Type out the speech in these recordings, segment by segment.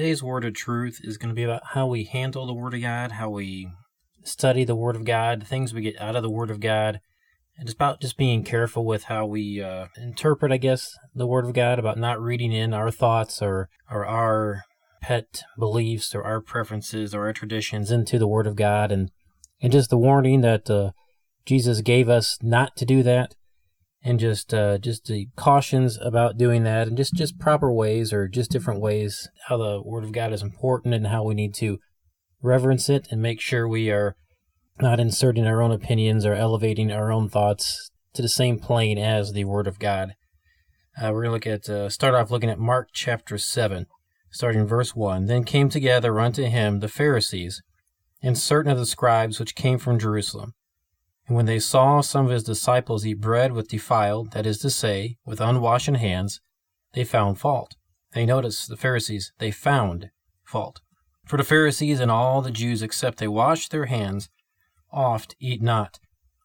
today's word of truth is going to be about how we handle the Word of God, how we study the Word of God, the things we get out of the Word of God. And it's about just being careful with how we uh, interpret, I guess, the Word of God, about not reading in our thoughts or, or our pet beliefs or our preferences or our traditions into the Word of God. And, and just the warning that uh, Jesus gave us not to do that and just uh, just the cautions about doing that and just just proper ways or just different ways how the word of god is important and how we need to reverence it and make sure we are not inserting our own opinions or elevating our own thoughts to the same plane as the word of god. Uh, we're going to look at uh, start off looking at mark chapter 7 starting verse 1 then came together unto him the pharisees and certain of the scribes which came from jerusalem and when they saw some of his disciples eat bread with defiled, that is to say, with unwashed hands, they found fault. They notice the Pharisees, they found fault. For the Pharisees and all the Jews, except they wash their hands, oft eat not,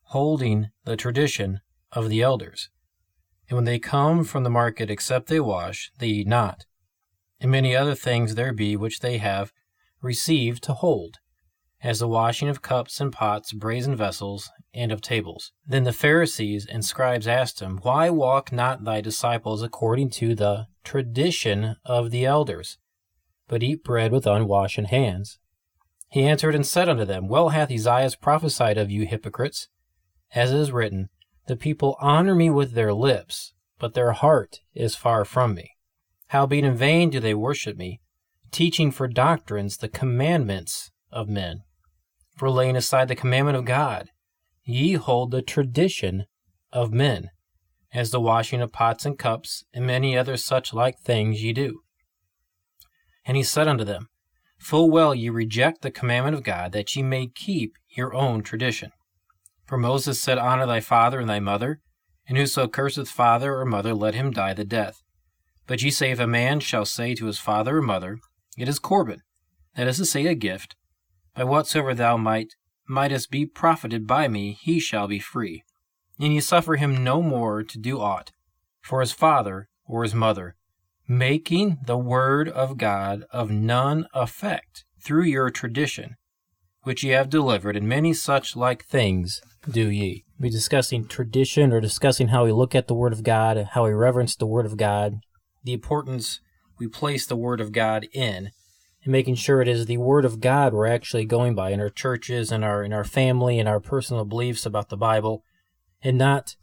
holding the tradition of the elders. And when they come from the market, except they wash, they eat not. And many other things there be which they have received to hold, as the washing of cups and pots, brazen vessels, and of tables. Then the Pharisees and scribes asked him, Why walk not thy disciples according to the tradition of the elders, but eat bread with unwashed hands? He answered and said unto them, Well hath Esaias prophesied of you hypocrites, as it is written, The people honor me with their lips, but their heart is far from me. Howbeit in vain do they worship me, teaching for doctrines the commandments of men. For laying aside the commandment of God, ye hold the tradition of men, as the washing of pots and cups, and many other such like things ye do. And he said unto them, Full well ye reject the commandment of God, that ye may keep your own tradition. For Moses said, Honor thy father and thy mother, and whoso curseth father or mother, let him die the death. But ye say, If a man shall say to his father or mother, It is Corban, that is to say, a gift, by whatsoever thou might mightest be profited by me, he shall be free. And ye suffer him no more to do aught for his father or his mother, making the word of God of none effect through your tradition, which ye have delivered, and many such like things do ye. Be discussing tradition or discussing how we look at the word of God, how we reverence the word of God, the importance we place the word of God in and making sure it is the word of God we're actually going by in our churches and our in our family and our personal beliefs about the Bible and not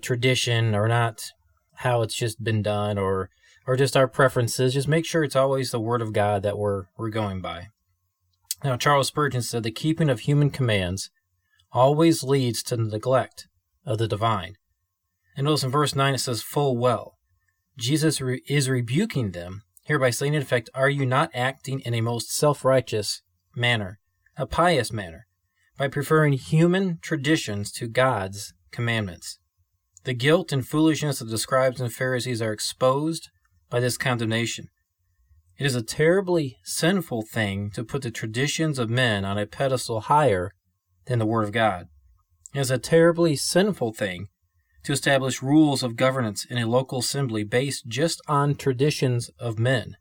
tradition or not how it's just been done or or just our preferences. Just make sure it's always the word of God that we're we're going by. Now Charles Spurgeon said the keeping of human commands always leads to the neglect of the divine. And notice in verse 9 it says full well. Jesus re- is rebuking them Hereby saying in effect, are you not acting in a most self righteous manner, a pious manner, by preferring human traditions to God's commandments? The guilt and foolishness of the scribes and Pharisees are exposed by this condemnation. It is a terribly sinful thing to put the traditions of men on a pedestal higher than the Word of God. It is a terribly sinful thing to establish rules of governance in a local assembly based just on traditions of men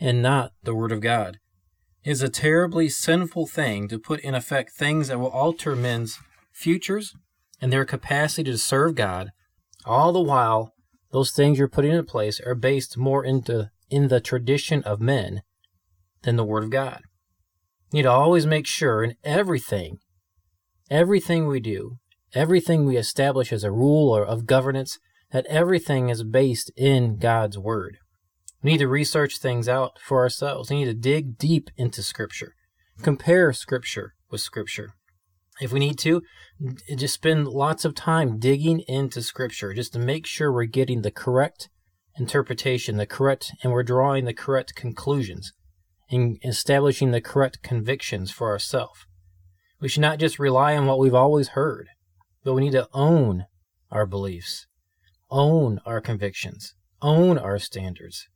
and not the Word of God. It is a terribly sinful thing to put in effect things that will alter men's futures and their capacity to serve God, all the while those things you're putting in place are based more into in the tradition of men than the Word of God. You need to always make sure in everything, everything we do, everything we establish as a rule or of governance, that everything is based in God's Word. We need to research things out for ourselves. We need to dig deep into Scripture, compare Scripture with Scripture. If we need to, just spend lots of time digging into Scripture just to make sure we're getting the correct interpretation, the correct, and we're drawing the correct conclusions and establishing the correct convictions for ourselves. We should not just rely on what we've always heard. But we need to own our beliefs, own our convictions, own our standards,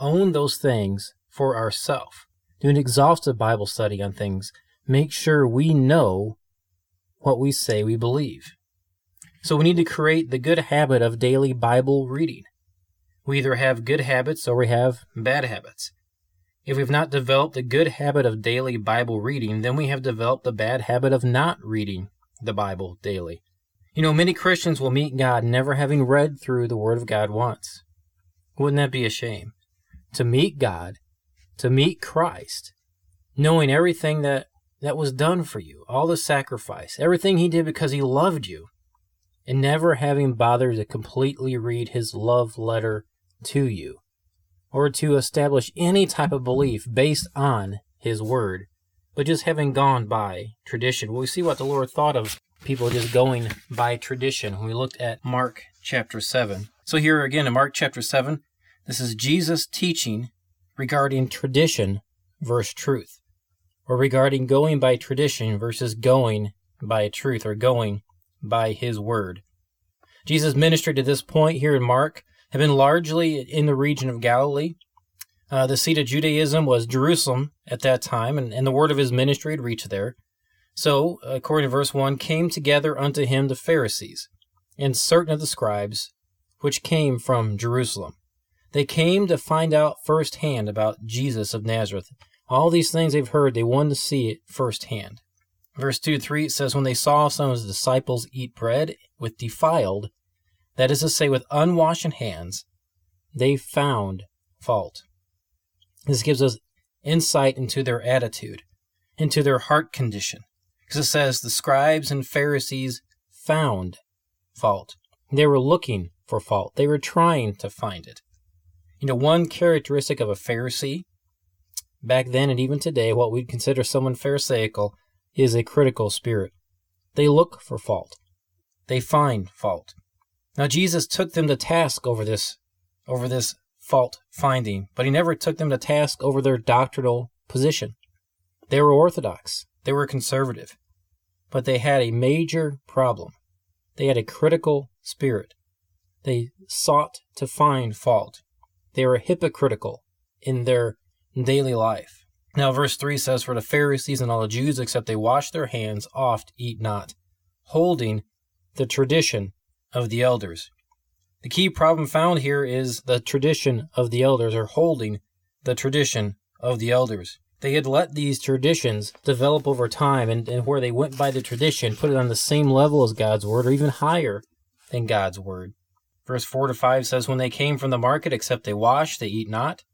own those things for ourselves. Do an exhaustive Bible study on things. Make sure we know what we say we believe. So we need to create the good habit of daily Bible reading. We either have good habits or we have bad habits. If we've not developed the good habit of daily Bible reading, then we have developed the bad habit of not reading the Bible daily. You know, many Christians will meet God never having read through the Word of God once. Wouldn't that be a shame? To meet God, to meet Christ, knowing everything that, that was done for you, all the sacrifice, everything He did because He loved you, and never having bothered to completely read His love letter to you or to establish any type of belief based on his word, but just having gone by tradition. Well, we see what the Lord thought of people just going by tradition when we looked at Mark chapter 7. So, here again in Mark chapter 7, this is Jesus teaching regarding tradition versus truth, or regarding going by tradition versus going by truth, or going by his word. Jesus' ministry to this point here in Mark have been largely in the region of Galilee. Uh, the seat of Judaism was Jerusalem at that time, and, and the word of his ministry had reached there. So, according to verse 1, came together unto him the Pharisees and certain of the scribes, which came from Jerusalem. They came to find out firsthand about Jesus of Nazareth. All these things they've heard, they wanted to see it firsthand. Verse 2 3 it says, When they saw some of his disciples eat bread with defiled that is to say, with unwashed hands, they found fault. This gives us insight into their attitude, into their heart condition. Because it says the scribes and Pharisees found fault. They were looking for fault. They were trying to find it. You know, one characteristic of a Pharisee, back then and even today, what we'd consider someone Pharisaical, is a critical spirit. They look for fault. They find fault. Now Jesus took them to task over this over this fault finding, but he never took them to task over their doctrinal position. They were orthodox, they were conservative, but they had a major problem. They had a critical spirit. They sought to find fault. They were hypocritical in their daily life. Now, verse 3 says, For the Pharisees and all the Jews, except they wash their hands, oft eat not, holding the tradition of the elders. The key problem found here is the tradition of the elders, or holding the tradition of the elders. They had let these traditions develop over time, and, and where they went by the tradition, put it on the same level as God's word, or even higher than God's word. Verse 4 to 5 says, When they came from the market, except they wash, they eat not.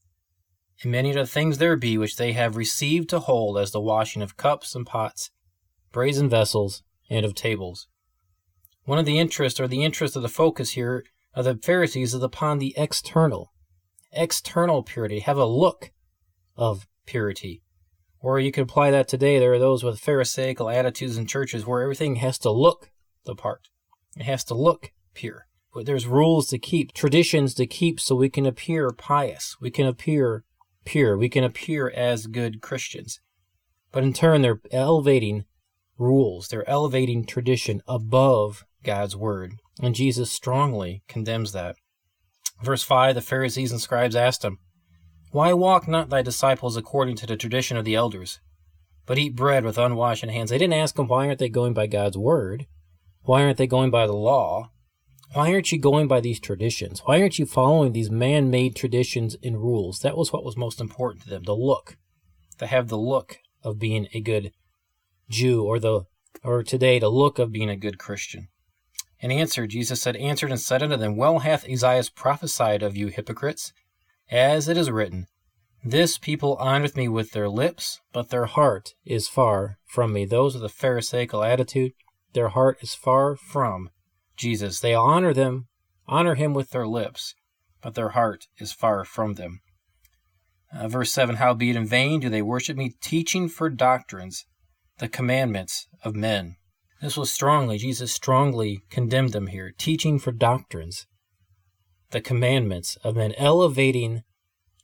And many of the things there be which they have received to hold, as the washing of cups and pots, brazen vessels, and of tables. One of the interests or the interest of the focus here of the Pharisees is upon the external, external purity, have a look of purity. Or you could apply that today. There are those with Pharisaical attitudes in churches where everything has to look the part. It has to look pure. But there's rules to keep, traditions to keep so we can appear pious. We can appear pure. We can appear as good Christians. But in turn, they're elevating rules. They're elevating tradition above God's word, and Jesus strongly condemns that. Verse 5 The Pharisees and scribes asked him, Why walk not thy disciples according to the tradition of the elders, but eat bread with unwashed hands? They didn't ask him, Why aren't they going by God's word? Why aren't they going by the law? Why aren't you going by these traditions? Why aren't you following these man made traditions and rules? That was what was most important to them the look, to have the look of being a good Jew, or the or today the look of being a good Christian. And answered, Jesus said, Answered and said unto them, Well hath Esaias prophesied of you hypocrites, as it is written, This people honoreth me with their lips, but their heart is far from me. Those are the Pharisaical attitude. Their heart is far from Jesus. They honor them, honor him with their lips, but their heart is far from them. Uh, verse 7 Howbeit in vain do they worship me, teaching for doctrines the commandments of men. This was strongly, Jesus strongly condemned them here, teaching for doctrines, the commandments of men, elevating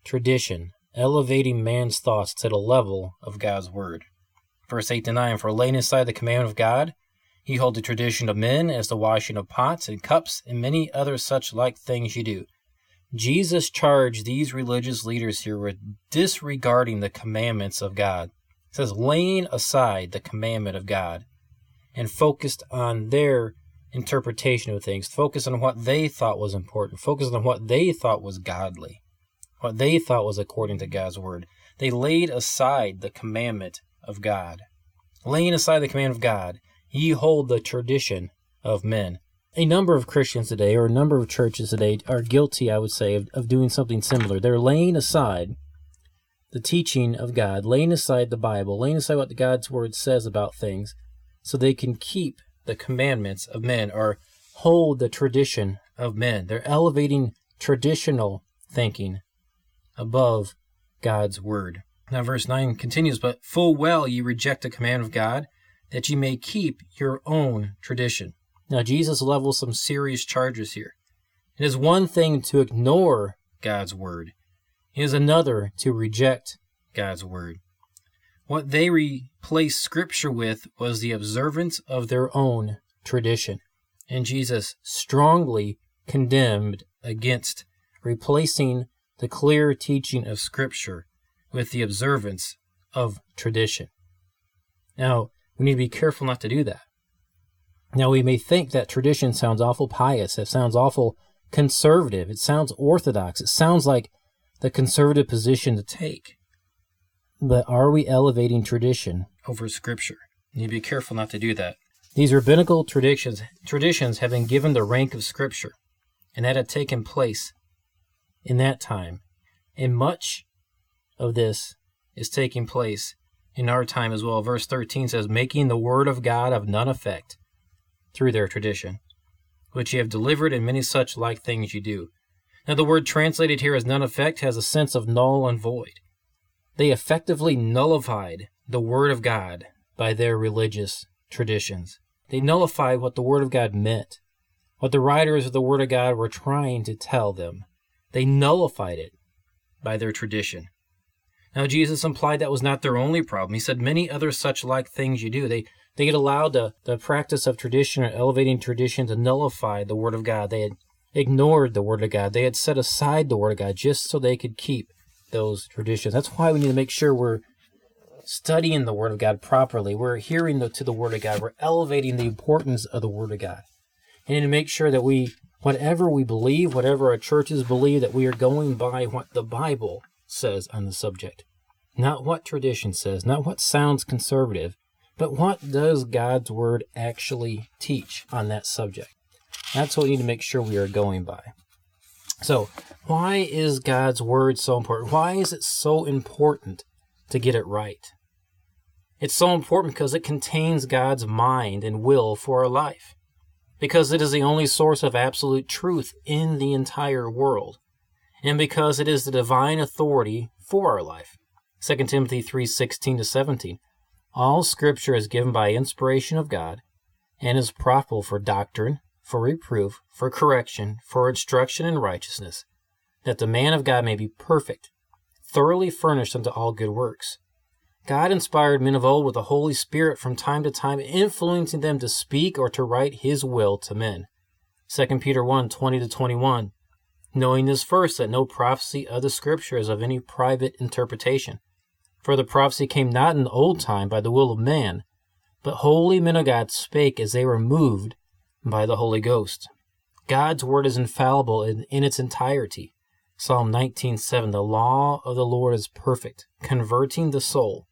tradition, elevating man's thoughts to the level of God's word. Verse 8 to 9 For laying aside the commandment of God, ye hold the tradition of men as the washing of pots and cups, and many other such like things ye do. Jesus charged these religious leaders here with disregarding the commandments of God. It says, laying aside the commandment of God and focused on their interpretation of things, focused on what they thought was important, focused on what they thought was godly, what they thought was according to God's word. They laid aside the commandment of God. Laying aside the command of God, ye hold the tradition of men. A number of Christians today, or a number of churches today, are guilty, I would say, of, of doing something similar. They're laying aside the teaching of God, laying aside the Bible, laying aside what God's Word says about things, so they can keep the commandments of men or hold the tradition of men. They're elevating traditional thinking above God's Word. Now, verse 9 continues, But full well ye reject the command of God, that ye may keep your own tradition. Now, Jesus levels some serious charges here. It is one thing to ignore God's Word, it is another to reject God's Word. What they replaced Scripture with was the observance of their own tradition. And Jesus strongly condemned against replacing the clear teaching of Scripture with the observance of tradition. Now, we need to be careful not to do that. Now, we may think that tradition sounds awful pious, it sounds awful conservative, it sounds orthodox, it sounds like the conservative position to take. But are we elevating tradition over Scripture? You need to be careful not to do that. These rabbinical traditions, traditions have been given the rank of Scripture, and that had taken place in that time. And much of this is taking place in our time as well. Verse 13 says, Making the word of God of none effect through their tradition, which ye have delivered, and many such like things ye do. Now, the word translated here as none effect has a sense of null and void. They effectively nullified the word of God by their religious traditions. They nullified what the word of God meant, what the writers of the word of God were trying to tell them. They nullified it by their tradition. Now, Jesus implied that was not their only problem. He said, Many other such like things you do. They, they had allowed the, the practice of tradition or elevating tradition to nullify the Word of God. They had ignored the Word of God. They had set aside the Word of God just so they could keep those traditions. That's why we need to make sure we're studying the Word of God properly. We're hearing the, to the Word of God. We're elevating the importance of the Word of God. And to make sure that we, whatever we believe, whatever our churches believe, that we are going by what the Bible says on the subject. Not what tradition says, not what sounds conservative, but what does God's Word actually teach on that subject? That's what we need to make sure we are going by. So, why is God's Word so important? Why is it so important to get it right? It's so important because it contains God's mind and will for our life. Because it is the only source of absolute truth in the entire world and because it is the divine authority for our life. 2 Timothy 3:16 to 17. All scripture is given by inspiration of God and is profitable for doctrine, for reproof, for correction, for instruction in righteousness, that the man of God may be perfect, thoroughly furnished unto all good works. God inspired men of old with the Holy Spirit from time to time, influencing them to speak or to write his will to men. 2 Peter 1 20 to 21 knowing this first, that no prophecy of the Scripture is of any private interpretation. For the prophecy came not in the old time by the will of man, but holy men of God spake as they were moved by the Holy Ghost. God's word is infallible in, in its entirety. Psalm 19:7 The law of the Lord is perfect, converting the soul.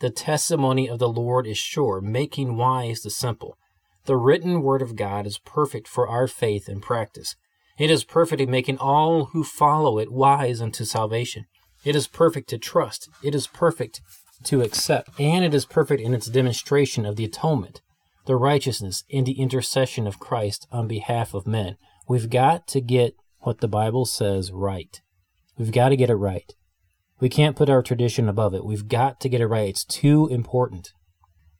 The testimony of the Lord is sure, making wise the simple. The written word of God is perfect for our faith and practice. It is perfect in making all who follow it wise unto salvation. It is perfect to trust. It is perfect to accept. And it is perfect in its demonstration of the atonement, the righteousness, and the intercession of Christ on behalf of men. We've got to get what the Bible says right. We've got to get it right. We can't put our tradition above it. We've got to get it right. It's too important.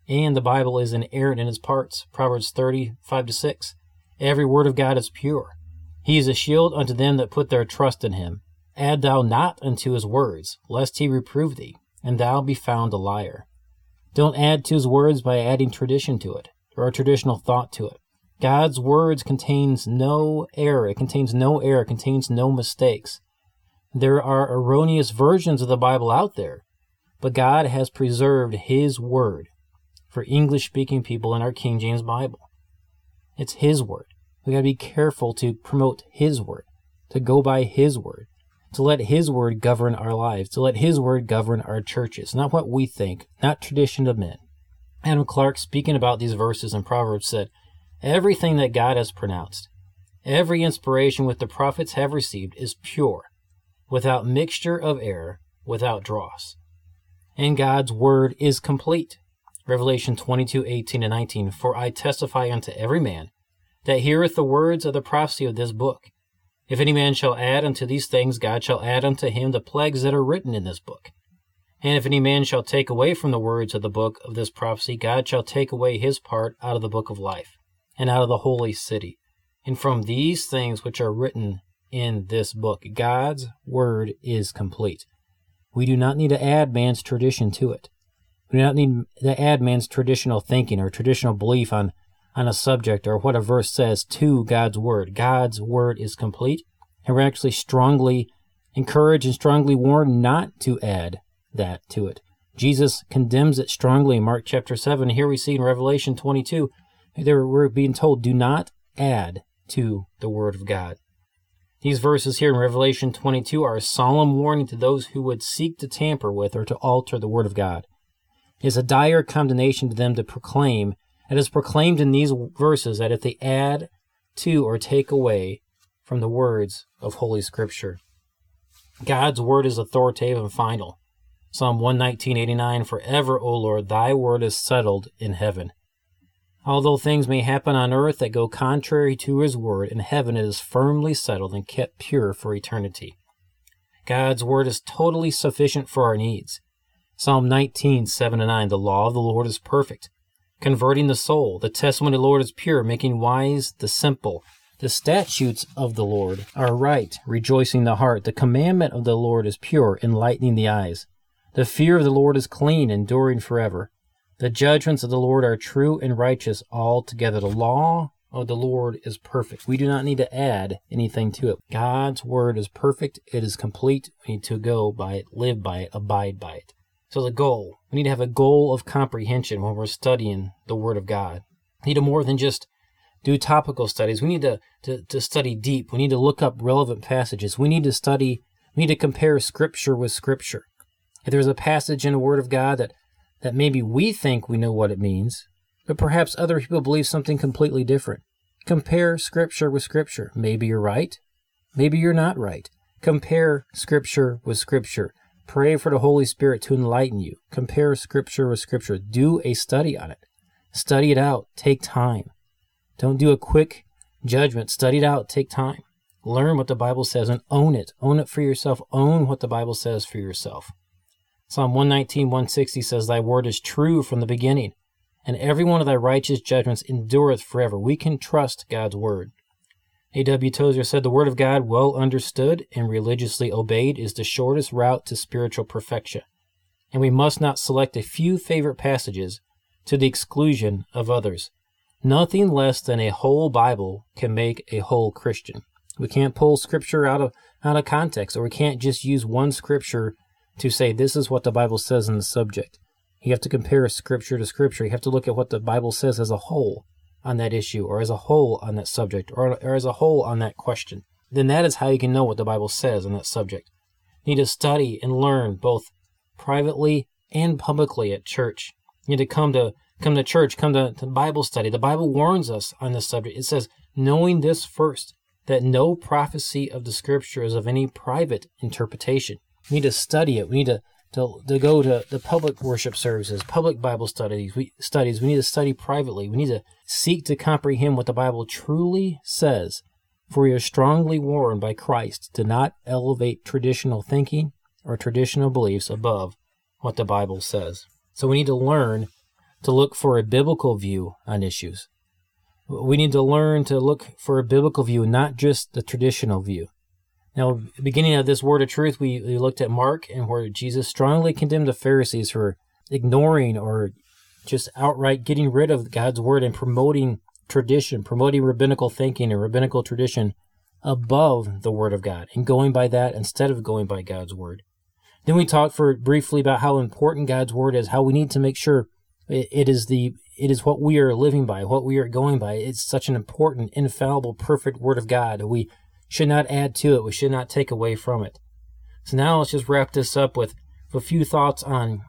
And the Bible is inerrant in its parts. Proverbs 35 to 6. Every word of God is pure. He is a shield unto them that put their trust in him. Add thou not unto his words, lest he reprove thee, and thou be found a liar. Don't add to his words by adding tradition to it, or a traditional thought to it. God's words contains no error. It contains no error. It contains no mistakes. There are erroneous versions of the Bible out there, but God has preserved His word for English speaking people in our King James Bible. It's His word. We got to be careful to promote His word, to go by His word, to let His Word govern our lives, to let His Word govern our churches, not what we think, not tradition of men. Adam Clarke, speaking about these verses in Proverbs, said, Everything that God has pronounced, every inspiration which the prophets have received is pure, without mixture of error, without dross. And God's word is complete. Revelation 22, 18 and 19. For I testify unto every man that heareth the words of the prophecy of this book. If any man shall add unto these things, God shall add unto him the plagues that are written in this book. And if any man shall take away from the words of the book of this prophecy, God shall take away his part out of the book of life, and out of the holy city. And from these things which are written in this book, God's word is complete. We do not need to add man's tradition to it. We do not need to add man's traditional thinking or traditional belief on on a subject or what a verse says to God's word. God's word is complete, and we're actually strongly encouraged and strongly warned not to add that to it. Jesus condemns it strongly in Mark chapter 7. Here we see in Revelation 22, there we're being told, do not add to the word of God. These verses here in Revelation 22 are a solemn warning to those who would seek to tamper with or to alter the word of God. It is a dire condemnation to them to proclaim it is proclaimed in these verses that if they add to or take away from the words of Holy Scripture, God's word is authoritative and final. Psalm 119.89 Forever, O Lord, thy word is settled in heaven. Although things may happen on earth that go contrary to his word, in heaven it is firmly settled and kept pure for eternity. God's word is totally sufficient for our needs. Psalm 19, 7 and 9 The law of the Lord is perfect, converting the soul. The testimony of the Lord is pure, making wise the simple. The statutes of the Lord are right, rejoicing the heart. The commandment of the Lord is pure, enlightening the eyes. The fear of the Lord is clean, enduring forever. The judgments of the Lord are true and righteous altogether. The law of the Lord is perfect. We do not need to add anything to it. God's word is perfect. It is complete. We need to go by it, live by it, abide by it. So the goal, we need to have a goal of comprehension when we're studying the Word of God. We need to more than just do topical studies. We need to, to, to study deep. We need to look up relevant passages. We need to study, we need to compare Scripture with Scripture. If there's a passage in the Word of God that, that maybe we think we know what it means, but perhaps other people believe something completely different. Compare Scripture with Scripture. Maybe you're right. Maybe you're not right. Compare Scripture with Scripture. Pray for the Holy Spirit to enlighten you. Compare Scripture with Scripture. Do a study on it. Study it out. Take time. Don't do a quick judgment. Study it out. Take time. Learn what the Bible says and own it. Own it for yourself. Own what the Bible says for yourself. Psalm 119, 160 says, Thy word is true from the beginning, and every one of thy righteous judgments endureth forever. We can trust God's word. A.W. Tozer said, The Word of God, well understood and religiously obeyed, is the shortest route to spiritual perfection, and we must not select a few favorite passages to the exclusion of others. Nothing less than a whole Bible can make a whole Christian. We can't pull Scripture out of, out of context, or we can't just use one Scripture to say this is what the Bible says in the subject. You have to compare Scripture to Scripture. You have to look at what the Bible says as a whole on that issue or as a whole on that subject or, or as a whole on that question, then that is how you can know what the Bible says on that subject. You need to study and learn both privately and publicly at church. You need to come to come to church, come to, to Bible study. The Bible warns us on this subject. It says, knowing this first, that no prophecy of the scripture is of any private interpretation. We need to study it. We need to to, to go to the public worship services, public Bible studies. We studies. We need to study privately. We need to seek to comprehend what the Bible truly says. For we are strongly warned by Christ to not elevate traditional thinking or traditional beliefs above what the Bible says. So we need to learn to look for a biblical view on issues. We need to learn to look for a biblical view, not just the traditional view. Now, beginning of this word of truth, we, we looked at Mark and where Jesus strongly condemned the Pharisees for ignoring or just outright getting rid of God's word and promoting tradition, promoting rabbinical thinking and rabbinical tradition above the word of God and going by that instead of going by God's word. Then we talked for briefly about how important God's word is, how we need to make sure it, it is the it is what we are living by, what we are going by. It's such an important, infallible, perfect word of God. We should not add to it. We should not take away from it. So now let's just wrap this up with a few thoughts on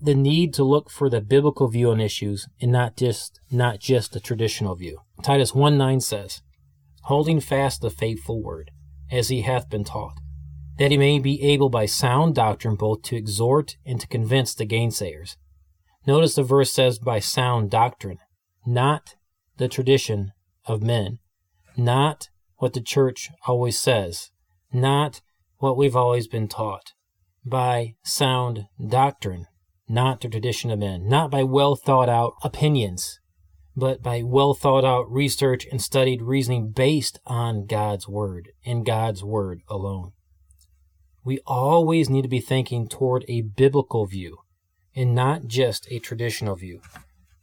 the need to look for the biblical view on issues and not just not just the traditional view. Titus 1 9 says, Holding fast the faithful word, as he hath been taught, that he may be able by sound doctrine both to exhort and to convince the gainsayers. Notice the verse says by sound doctrine, not the tradition of men, not what the church always says, not what we've always been taught, by sound doctrine not the tradition of men, not by well thought out opinions, but by well thought out research and studied reasoning based on God's Word and God's Word alone. We always need to be thinking toward a biblical view and not just a traditional view.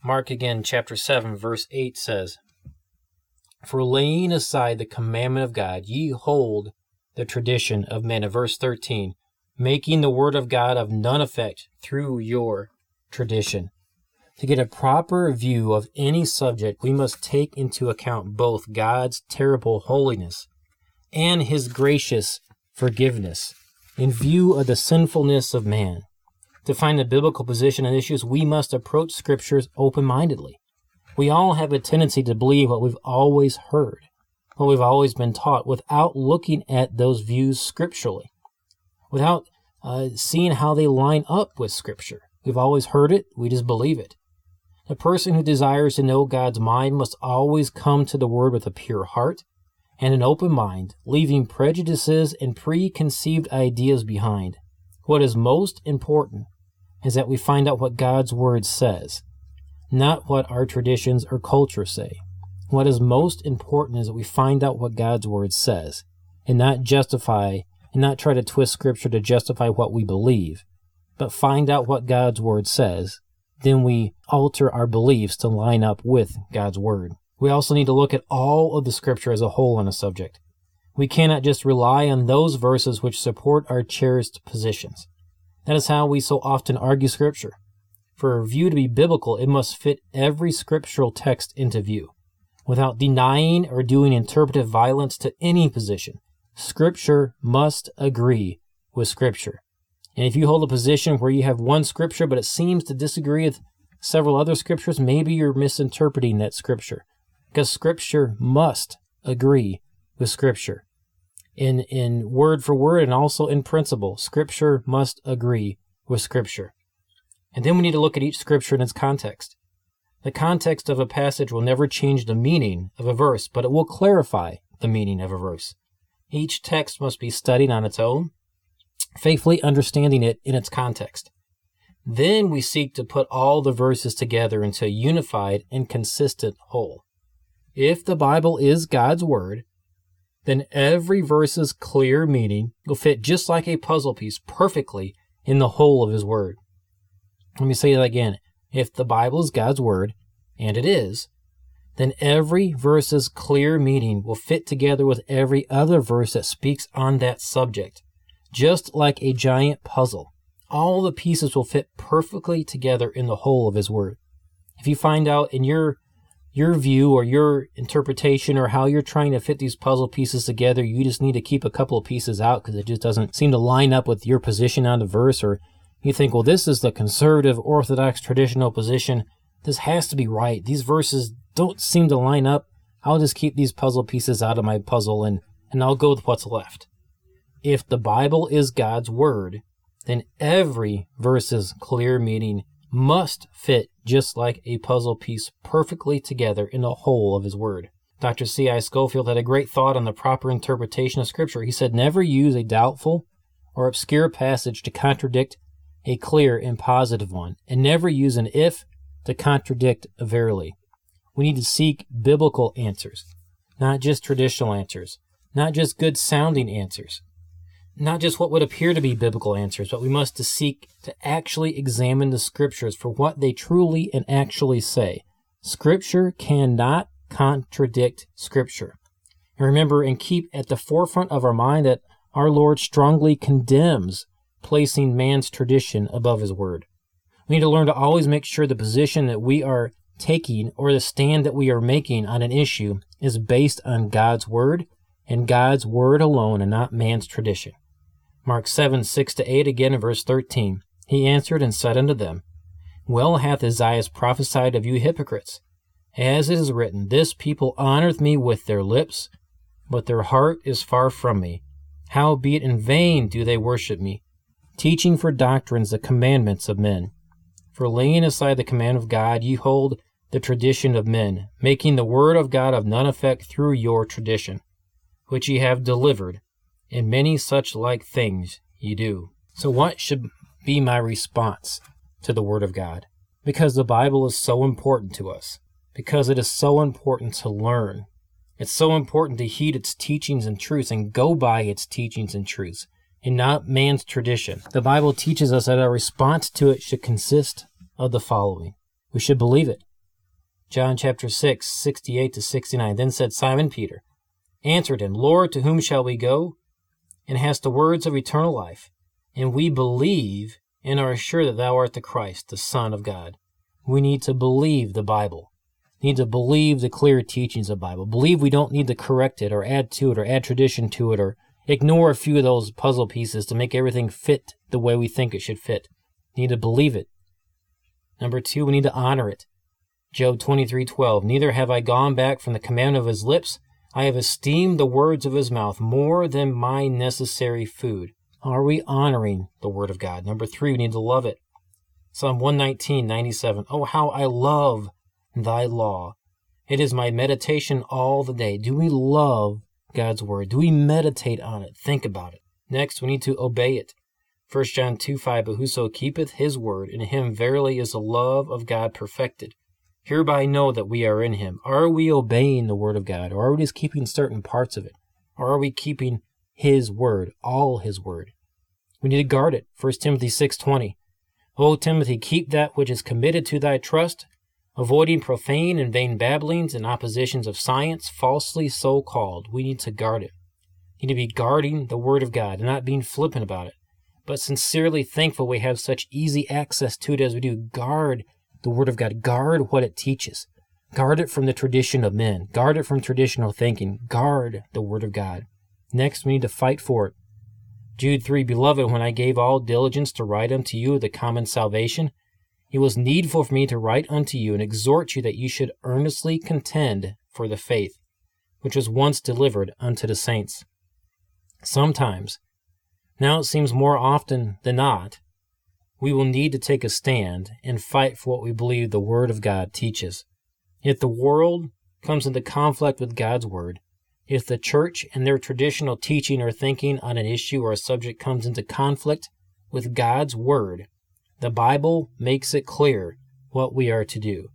Mark again, chapter 7, verse 8 says, For laying aside the commandment of God, ye hold the tradition of men. In verse 13, making the Word of God of none effect through your tradition. To get a proper view of any subject, we must take into account both God's terrible holiness and His gracious forgiveness in view of the sinfulness of man. To find the biblical position on issues, we must approach scriptures open mindedly. We all have a tendency to believe what we've always heard, what we've always been taught, without looking at those views scripturally without uh, seeing how they line up with Scripture. We've always heard it, we just believe it. The person who desires to know God's mind must always come to the Word with a pure heart and an open mind, leaving prejudices and preconceived ideas behind. What is most important is that we find out what God's Word says, not what our traditions or culture say. What is most important is that we find out what God's Word says and not justify and not try to twist Scripture to justify what we believe, but find out what God's Word says. Then we alter our beliefs to line up with God's Word. We also need to look at all of the Scripture as a whole on a subject. We cannot just rely on those verses which support our cherished positions. That is how we so often argue Scripture. For a view to be biblical, it must fit every scriptural text into view, without denying or doing interpretive violence to any position. Scripture must agree with Scripture. And if you hold a position where you have one Scripture, but it seems to disagree with several other Scriptures, maybe you're misinterpreting that Scripture. Because Scripture must agree with Scripture. In, in word for word and also in principle, Scripture must agree with Scripture. And then we need to look at each Scripture in its context. The context of a passage will never change the meaning of a verse, but it will clarify the meaning of a verse. Each text must be studied on its own, faithfully understanding it in its context. Then we seek to put all the verses together into a unified and consistent whole. If the Bible is God's Word, then every verse's clear meaning will fit just like a puzzle piece perfectly in the whole of His Word. Let me say that again. If the Bible is God's Word, and it is, then every verse's clear meaning will fit together with every other verse that speaks on that subject, just like a giant puzzle. All the pieces will fit perfectly together in the whole of his word. If you find out in your your view or your interpretation or how you're trying to fit these puzzle pieces together, you just need to keep a couple of pieces out because it just doesn't seem to line up with your position on the verse, or you think, well, this is the conservative, orthodox, traditional position. This has to be right. These verses don't seem to line up, I'll just keep these puzzle pieces out of my puzzle and, and I'll go with what's left. If the Bible is God's Word, then every verse's clear meaning must fit just like a puzzle piece perfectly together in the whole of His Word. Dr. C.I. Scofield had a great thought on the proper interpretation of Scripture. He said, Never use a doubtful or obscure passage to contradict a clear and positive one, and never use an if to contradict a verily. We need to seek biblical answers, not just traditional answers, not just good sounding answers, not just what would appear to be biblical answers, but we must seek to actually examine the scriptures for what they truly and actually say. Scripture cannot contradict scripture. And remember and keep at the forefront of our mind that our Lord strongly condemns placing man's tradition above his word. We need to learn to always make sure the position that we are taking or the stand that we are making on an issue is based on God's Word and God's Word alone and not man's tradition. Mark 7 6 to 8 again in verse 13. He answered and said unto them, Well hath Isaiah prophesied of you hypocrites. As it is written, This people honoreth me with their lips, but their heart is far from me. Howbeit in vain do they worship me, teaching for doctrines the commandments of men. For laying aside the command of God, ye hold the tradition of men, making the word of God of none effect through your tradition, which ye have delivered, and many such like things ye do. So, what should be my response to the word of God? Because the Bible is so important to us, because it is so important to learn. It's so important to heed its teachings and truths and go by its teachings and truths and not man's tradition. The Bible teaches us that our response to it should consist of the following. We should believe it. John chapter 6, 68 to 69. Then said Simon Peter, answered him, Lord, to whom shall we go? And hast the words of eternal life. And we believe and are assured that thou art the Christ, the Son of God. We need to believe the Bible. We need to believe the clear teachings of the Bible. Believe we don't need to correct it or add to it or add tradition to it or ignore a few of those puzzle pieces to make everything fit the way we think it should fit. We need to believe it. Number two, we need to honor it. Job 23:12 Neither have I gone back from the command of his lips. I have esteemed the words of his mouth more than my necessary food. Are we honoring the word of God? Number three, we need to love it. Psalm 119:97 Oh, how I love thy law. It is my meditation all the day. Do we love God's word? Do we meditate on it? Think about it. Next, we need to obey it. 1 John 2 5, But whoso keepeth his word, in him verily is the love of God perfected. Hereby know that we are in him. Are we obeying the word of God, or are we just keeping certain parts of it? Or are we keeping his word, all his word? We need to guard it. 1 Timothy 6.20 O Timothy, keep that which is committed to thy trust, avoiding profane and vain babblings and oppositions of science, falsely so called. We need to guard it. We need to be guarding the word of God and not being flippant about it but sincerely thankful we have such easy access to it as we do. Guard the Word of God, guard what it teaches, guard it from the tradition of men, guard it from traditional thinking, guard the Word of God. Next, we need to fight for it. Jude 3 Beloved, when I gave all diligence to write unto you of the common salvation, it was needful for me to write unto you and exhort you that you should earnestly contend for the faith which was once delivered unto the saints. Sometimes now it seems more often than not, we will need to take a stand and fight for what we believe the Word of God teaches. If the world comes into conflict with God's Word, if the church and their traditional teaching or thinking on an issue or a subject comes into conflict with God's Word, the Bible makes it clear what we are to do.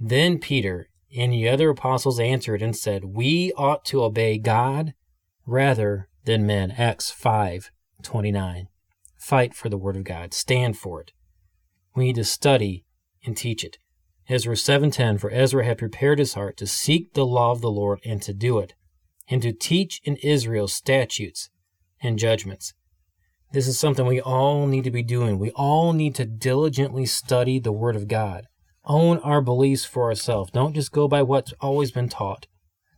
Then Peter and the other apostles answered and said, We ought to obey God rather than men. Acts 5 29. Fight for the Word of God. Stand for it. We need to study and teach it. Ezra 7:10 For Ezra had prepared his heart to seek the law of the Lord and to do it, and to teach in Israel statutes and judgments. This is something we all need to be doing. We all need to diligently study the Word of God. Own our beliefs for ourselves. Don't just go by what's always been taught.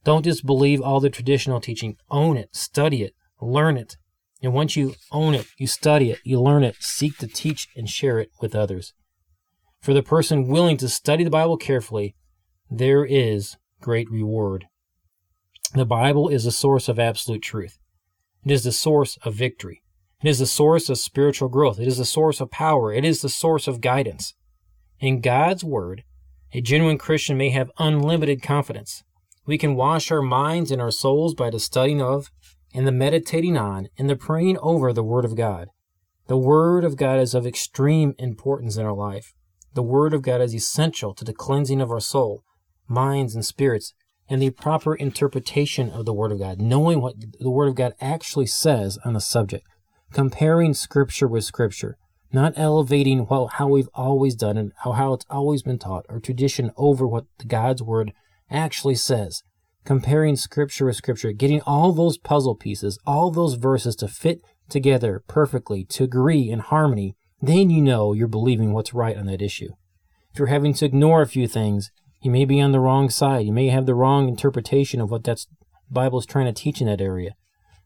Don't just believe all the traditional teaching. Own it, study it, learn it. And once you own it, you study it, you learn it, seek to teach and share it with others. For the person willing to study the Bible carefully, there is great reward. The Bible is the source of absolute truth. It is the source of victory. It is the source of spiritual growth. It is the source of power. It is the source of guidance. In God's Word, a genuine Christian may have unlimited confidence. We can wash our minds and our souls by the studying of and the meditating on and the praying over the Word of God. The Word of God is of extreme importance in our life. The Word of God is essential to the cleansing of our soul, minds, and spirits, and the proper interpretation of the Word of God, knowing what the Word of God actually says on the subject, comparing Scripture with Scripture, not elevating how we've always done it, how, how it's always been taught, or tradition over what the God's Word actually says comparing scripture with scripture, getting all those puzzle pieces, all those verses to fit together perfectly, to agree in harmony, then you know you're believing what's right on that issue. If you're having to ignore a few things, you may be on the wrong side. You may have the wrong interpretation of what that Bible is trying to teach in that area.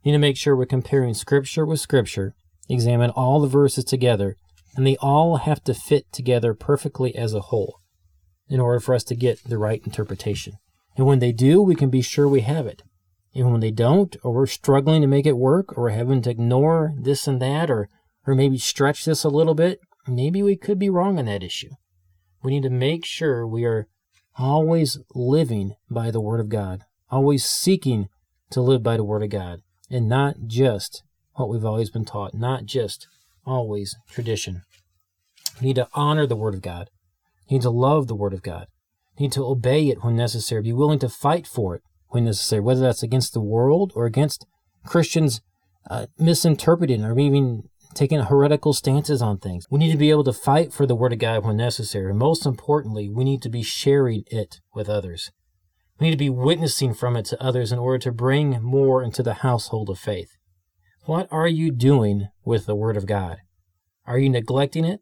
We need to make sure we're comparing Scripture with Scripture, examine all the verses together, and they all have to fit together perfectly as a whole in order for us to get the right interpretation. And when they do, we can be sure we have it. And when they don't, or we're struggling to make it work, or we're having to ignore this and that, or, or maybe stretch this a little bit, maybe we could be wrong on that issue. We need to make sure we are always living by the Word of God, always seeking to live by the Word of God, and not just what we've always been taught, not just always tradition. We need to honor the Word of God. We need to love the Word of God. We need to obey it when necessary, be willing to fight for it when necessary, whether that's against the world or against Christians uh, misinterpreting or even taking heretical stances on things. We need to be able to fight for the Word of God when necessary. And most importantly, we need to be sharing it with others. We need to be witnessing from it to others in order to bring more into the household of faith. What are you doing with the Word of God? Are you neglecting it?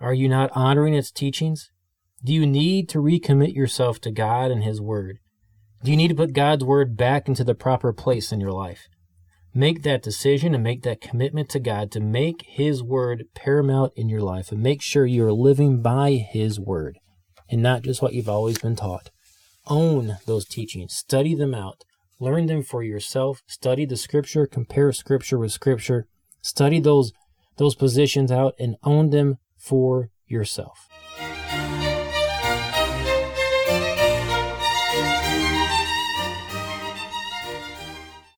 Are you not honoring its teachings? Do you need to recommit yourself to God and His Word? Do you need to put God's Word back into the proper place in your life? Make that decision and make that commitment to God to make His Word paramount in your life and make sure you are living by His Word and not just what you've always been taught. Own those teachings, study them out, learn them for yourself, study the Scripture, compare Scripture with Scripture, study those, those positions out, and own them for yourself.